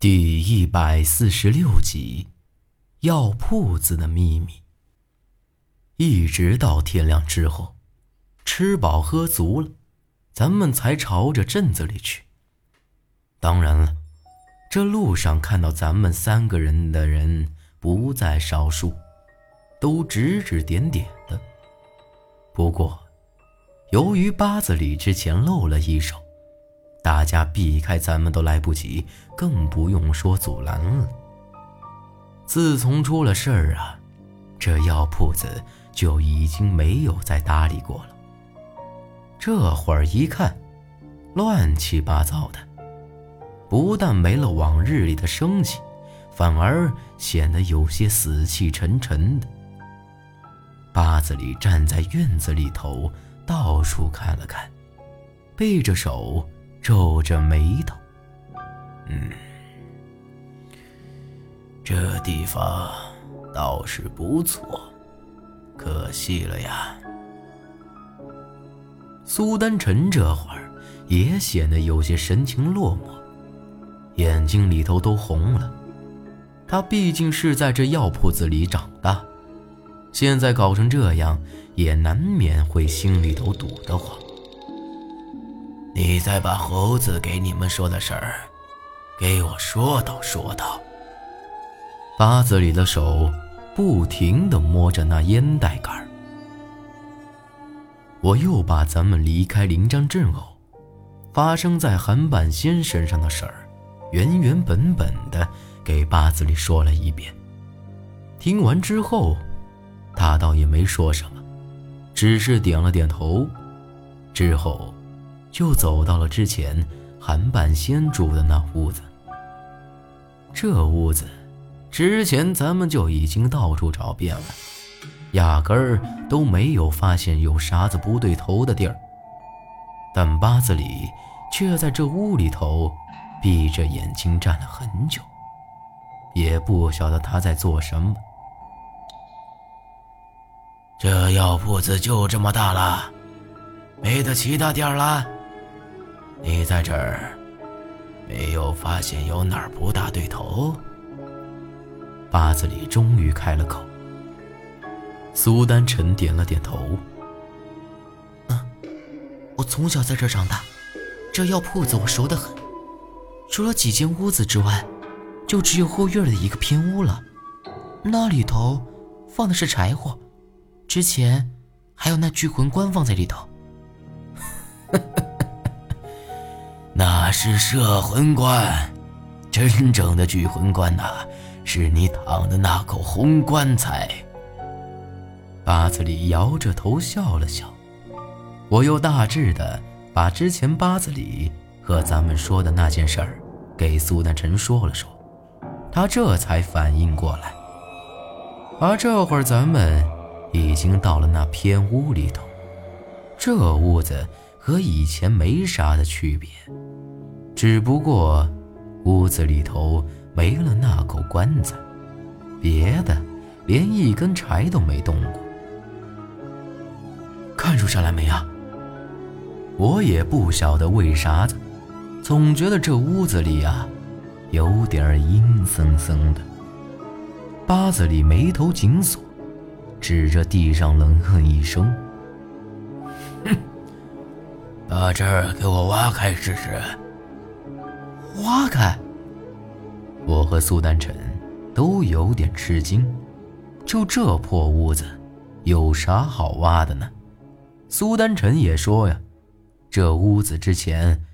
第一百四十六集，药铺子的秘密。一直到天亮之后，吃饱喝足了，咱们才朝着镇子里去。当然了，这路上看到咱们三个人的人不在少数，都指指点点的。不过，由于八子里之前露了一手。大家避开，咱们都来不及，更不用说阻拦了。自从出了事儿啊，这药铺子就已经没有再搭理过了。这会儿一看，乱七八糟的，不但没了往日里的生气，反而显得有些死气沉沉的。八子里站在院子里头，到处看了看，背着手。皱着眉头，嗯，这地方倒是不错，可惜了呀。苏丹臣这会儿也显得有些神情落寞，眼睛里头都红了。他毕竟是在这药铺子里长大，现在搞成这样，也难免会心里头堵得慌。你再把猴子给你们说的事儿，给我说道说道。八子里的手不停地摸着那烟袋杆我又把咱们离开临江镇后，发生在韩半仙身上的事儿，原原本本的给八子里说了一遍。听完之后，他倒也没说什么，只是点了点头，之后。就走到了之前韩半仙住的那屋子。这屋子，之前咱们就已经到处找遍了，压根儿都没有发现有啥子不对头的地儿。但八子里却在这屋里头闭着眼睛站了很久，也不晓得他在做什么。这药铺子就这么大了，没得其他店了。你在这儿没有发现有哪儿不大对头？八子里终于开了口。苏丹臣点了点头。嗯，我从小在这长大，这药铺子我熟得很。除了几间屋子之外，就只有后院的一个偏屋了。那里头放的是柴火，之前还有那聚魂棺放在里头。那是摄魂棺，真正的聚魂棺呐，是你躺的那口红棺材。八子里摇着头笑了笑，我又大致的把之前八子里和咱们说的那件事儿给苏丹臣说了说，他这才反应过来。而这会儿咱们已经到了那偏屋里头，这屋子。和以前没啥的区别，只不过屋子里头没了那口棺材，别的连一根柴都没动过。看出啥来没啊？我也不晓得为啥子，总觉得这屋子里啊有点阴森森的。八子里眉头紧锁，指着地上冷哼一声。把这儿给我挖开试试。挖开？我和苏丹臣都有点吃惊。就这破屋子，有啥好挖的呢？苏丹臣也说呀，这屋子之前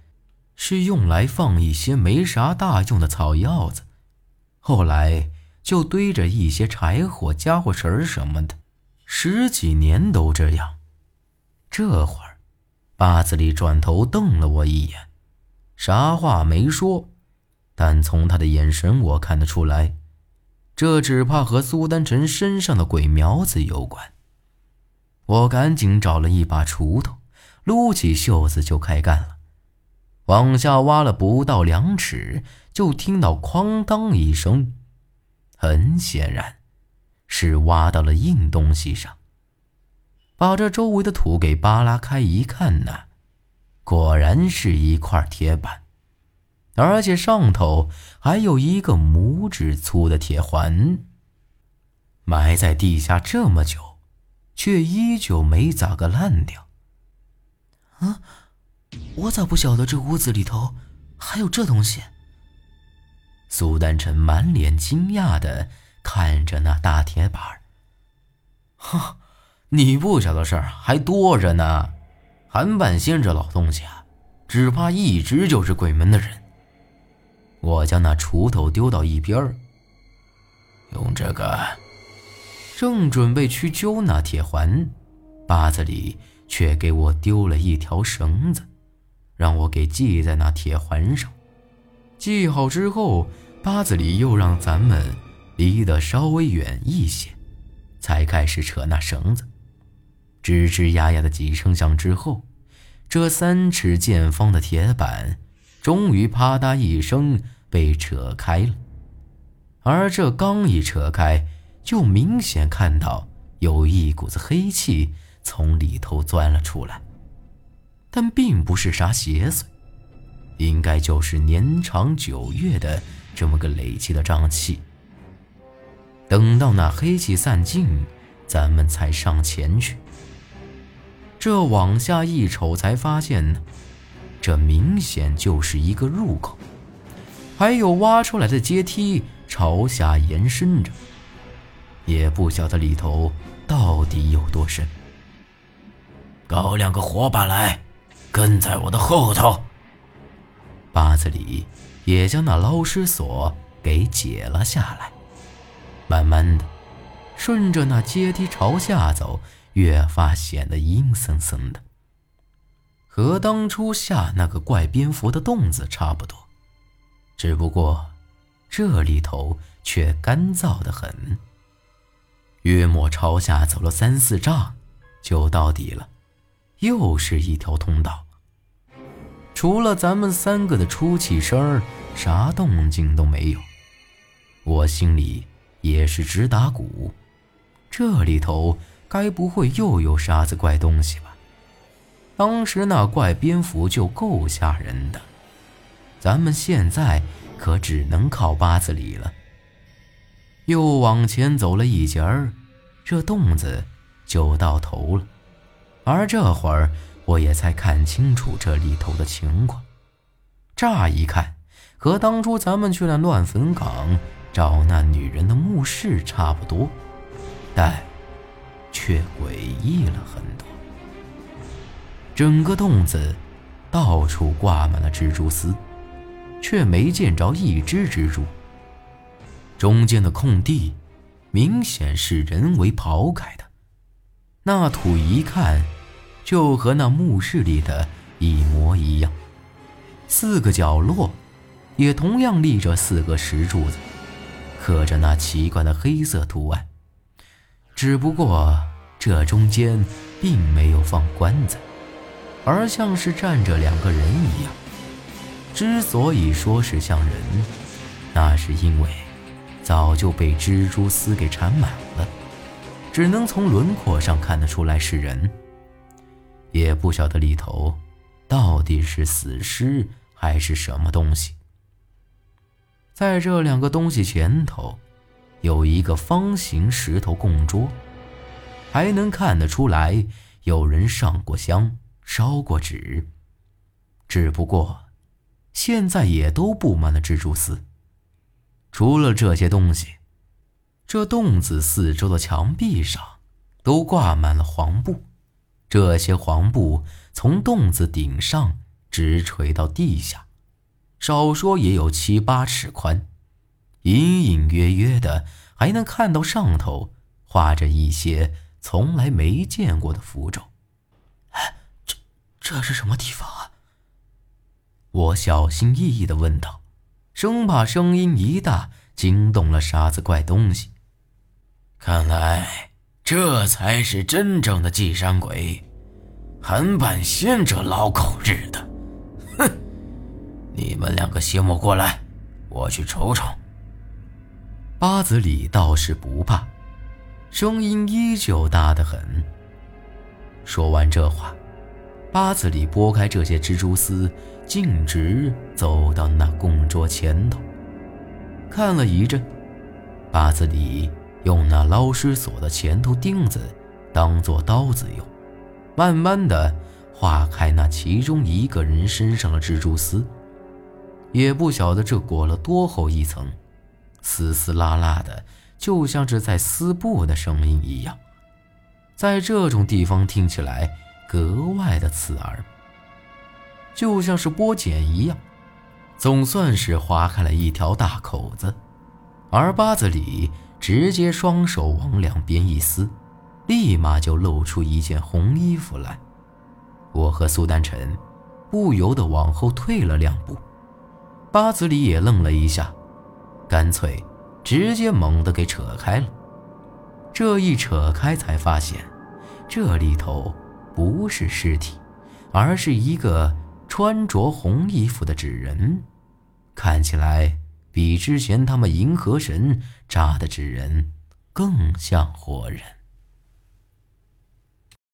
是用来放一些没啥大用的草药子，后来就堆着一些柴火、家伙事儿什么的，十几年都这样。这会儿。八子里转头瞪了我一眼，啥话没说，但从他的眼神我看得出来，这只怕和苏丹臣身上的鬼苗子有关。我赶紧找了一把锄头，撸起袖子就开干了。往下挖了不到两尺，就听到哐当一声，很显然，是挖到了硬东西上。把这周围的土给扒拉开一看呢，果然是一块铁板。而且上头还有一个拇指粗的铁环。埋在地下这么久，却依旧没咋个烂掉。啊，我咋不晓得这屋子里头还有这东西？苏丹臣满脸惊讶的看着那大铁板哈，你不晓得事儿还多着呢。韩半仙这老东西啊，只怕一直就是鬼门的人。我将那锄头丢到一边儿，用这个。正准备去揪那铁环，八子里却给我丢了一条绳子，让我给系在那铁环上。系好之后，八子里又让咱们离得稍微远一些，才开始扯那绳子。吱吱呀呀的几声响之后，这三尺见方的铁板终于啪嗒一声被扯开了。而这刚一扯开，就明显看到有一股子黑气从里头钻了出来，但并不是啥邪祟，应该就是年长九月的这么个累积的瘴气。等到那黑气散尽，咱们才上前去。这往下一瞅，才发现呢，这明显就是一个入口，还有挖出来的阶梯朝下延伸着。也不晓得里头到底有多深。搞两个火把来，跟在我的后头。八子里也将那捞尸锁给解了下来，慢慢的顺着那阶梯朝下走，越发显得阴森森的，和当初下那个怪蝙蝠的洞子差不多，只不过这里头却干燥的很。约莫朝下走了三四丈，就到底了。又是一条通道。除了咱们三个的出气声啥动静都没有。我心里也是直打鼓，这里头该不会又有啥子怪东西吧？当时那怪蝙蝠就够吓人的，咱们现在可只能靠八字里了。又往前走了一截儿，这洞子就到头了。而这会儿，我也才看清楚这里头的情况。乍一看，和当初咱们去那乱坟岗找那女人的墓室差不多，但却诡异了很多。整个洞子到处挂满了蜘蛛丝，却没见着一只蜘蛛。中间的空地，明显是人为刨开的。那土一看，就和那墓室里的一模一样。四个角落，也同样立着四个石柱子，刻着那奇怪的黑色图案。只不过这中间并没有放棺材，而像是站着两个人一样。之所以说是像人，那是因为。早就被蜘蛛丝给缠满了，只能从轮廓上看得出来是人，也不晓得里头到底是死尸还是什么东西。在这两个东西前头，有一个方形石头供桌，还能看得出来有人上过香、烧过纸，只不过现在也都布满了蜘蛛丝。除了这些东西，这洞子四周的墙壁上都挂满了黄布，这些黄布从洞子顶上直垂到地下，少说也有七八尺宽，隐隐约约的还能看到上头画着一些从来没见过的符咒。哎，这这是什么地方啊？我小心翼翼的问道。生怕声音一大惊动了啥子怪东西。看来这才是真正的祭山鬼，韩半仙这老狗日的！哼！你们两个先莫过来，我去瞅瞅。八子里倒是不怕，声音依旧大得很。说完这话，八子里拨开这些蜘蛛丝，径直走到那供桌前头，看了一阵，八子里用那捞尸索的前头钉子当做刀子用，慢慢的划开那其中一个人身上的蜘蛛丝，也不晓得这裹了多厚一层，丝丝拉拉的，就像是在撕布的声音一样，在这种地方听起来格外的刺耳。就像是剥茧一样，总算是划开了一条大口子，而八子里直接双手往两边一撕，立马就露出一件红衣服来。我和苏丹晨不由得往后退了两步，八子里也愣了一下，干脆直接猛地给扯开了。这一扯开，才发现这里头不是尸体，而是一个。穿着红衣服的纸人，看起来比之前他们银河神扎的纸人更像活人。